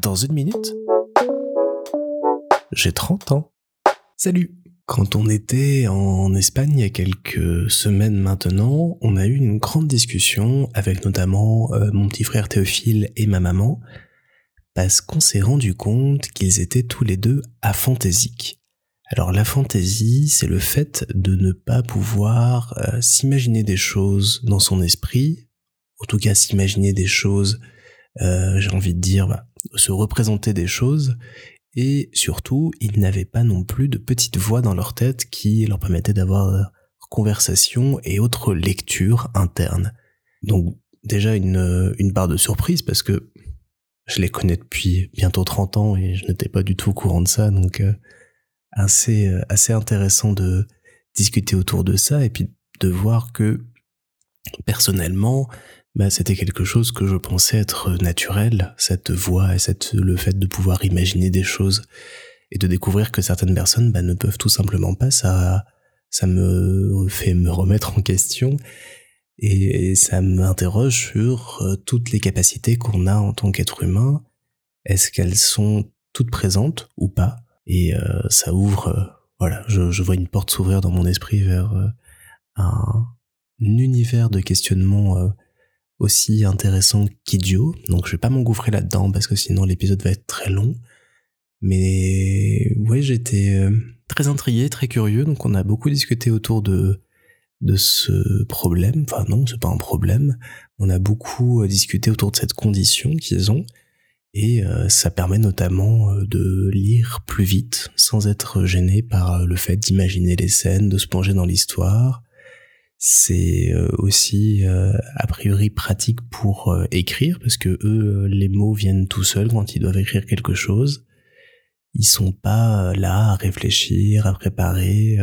Dans une minute, j'ai 30 ans. Salut Quand on était en Espagne il y a quelques semaines maintenant, on a eu une grande discussion avec notamment euh, mon petit frère Théophile et ma maman, parce qu'on s'est rendu compte qu'ils étaient tous les deux aphantésiques. Alors la fantaisie, c'est le fait de ne pas pouvoir euh, s'imaginer des choses dans son esprit, en tout cas s'imaginer des choses, euh, j'ai envie de dire, bah, se représenter des choses, et surtout, ils n'avaient pas non plus de petites voix dans leur tête qui leur permettaient d'avoir conversation et autres lectures internes. Donc déjà une, une barre de surprise parce que je les connais depuis bientôt 30 ans et je n'étais pas du tout au courant de ça, donc euh, assez, assez intéressant de discuter autour de ça et puis de voir que personnellement, bah, c'était quelque chose que je pensais être naturel, cette voix et cette, le fait de pouvoir imaginer des choses et de découvrir que certaines personnes bah, ne peuvent tout simplement pas, ça, ça me fait me remettre en question et ça m'interroge sur euh, toutes les capacités qu'on a en tant qu'être humain. Est-ce qu'elles sont toutes présentes ou pas? Et euh, ça ouvre, euh, voilà, je, vois une porte s'ouvrir dans mon esprit vers un, univers de questionnement aussi intéressant qu'idiot. Donc je vais pas m'engouffrer là-dedans parce que sinon l'épisode va être très long. Mais ouais, j'étais euh, très intrigué, très curieux. Donc on a beaucoup discuté autour de de ce problème. Enfin non, c'est pas un problème. On a beaucoup euh, discuté autour de cette condition qu'ils ont. Et euh, ça permet notamment de lire plus vite sans être gêné par le fait d'imaginer les scènes, de se plonger dans l'histoire, c'est euh, aussi euh, a priori pratique pour euh, écrire parce que eux les mots viennent tout seuls quand ils doivent écrire quelque chose. Ils sont pas là à réfléchir, à préparer,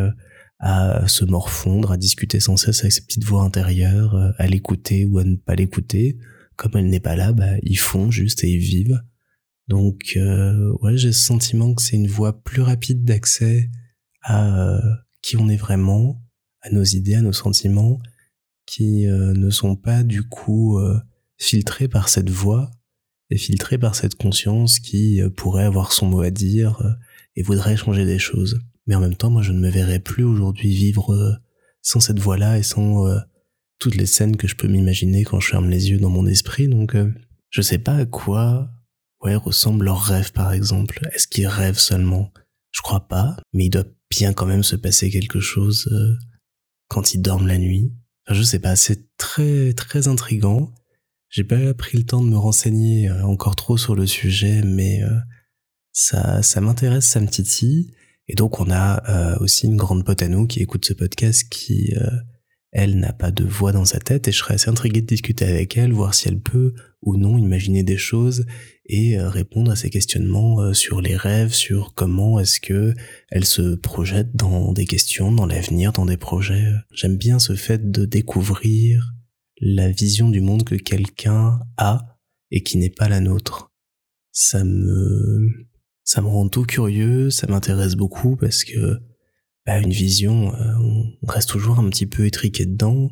à se morfondre, à discuter sans cesse avec cette petite voix intérieure, à l'écouter ou à ne pas l'écouter. Comme elle n'est pas là, bah, ils font juste et ils vivent. Donc ouais, j'ai ce sentiment que c'est une voie plus rapide d'accès à qui on est vraiment, à nos idées, à nos sentiments, qui euh, ne sont pas du coup euh, filtrés par cette voix et filtrés par cette conscience qui euh, pourrait avoir son mot à dire et voudrait changer des choses. Mais en même temps, moi, je ne me verrais plus aujourd'hui vivre sans cette voix-là et sans toutes les scènes que je peux m'imaginer quand je ferme les yeux dans mon esprit. Donc, je sais pas à quoi ouais, ressemblent leurs rêves, par exemple. Est-ce qu'ils rêvent seulement? Je crois pas, mais il doit bien quand même se passer quelque chose quand ils dorment la nuit. Enfin, je sais pas, c'est très très intrigant. J'ai pas pris le temps de me renseigner euh, encore trop sur le sujet, mais euh, ça ça m'intéresse, ça me titille. Et donc on a euh, aussi une grande pote à nous qui écoute ce podcast qui elle n'a pas de voix dans sa tête et je serais assez intrigué de discuter avec elle, voir si elle peut ou non imaginer des choses et euh, répondre à ces questionnements euh, sur les rêves, sur comment est-ce que elle se projette dans des questions, dans l'avenir, dans des projets. J'aime bien ce fait de découvrir la vision du monde que quelqu'un a et qui n'est pas la nôtre. Ça me, ça me rend tout curieux, ça m'intéresse beaucoup parce que une vision, euh, on reste toujours un petit peu étriqué dedans.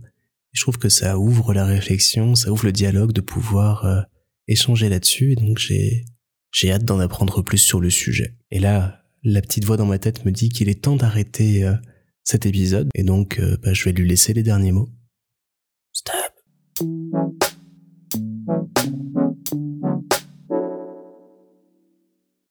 je trouve que ça ouvre la réflexion, ça ouvre le dialogue de pouvoir euh, échanger là-dessus. Et donc j'ai j'ai hâte d'en apprendre plus sur le sujet. Et là, la petite voix dans ma tête me dit qu'il est temps d'arrêter euh, cet épisode. Et donc, bah, je vais lui laisser les derniers mots.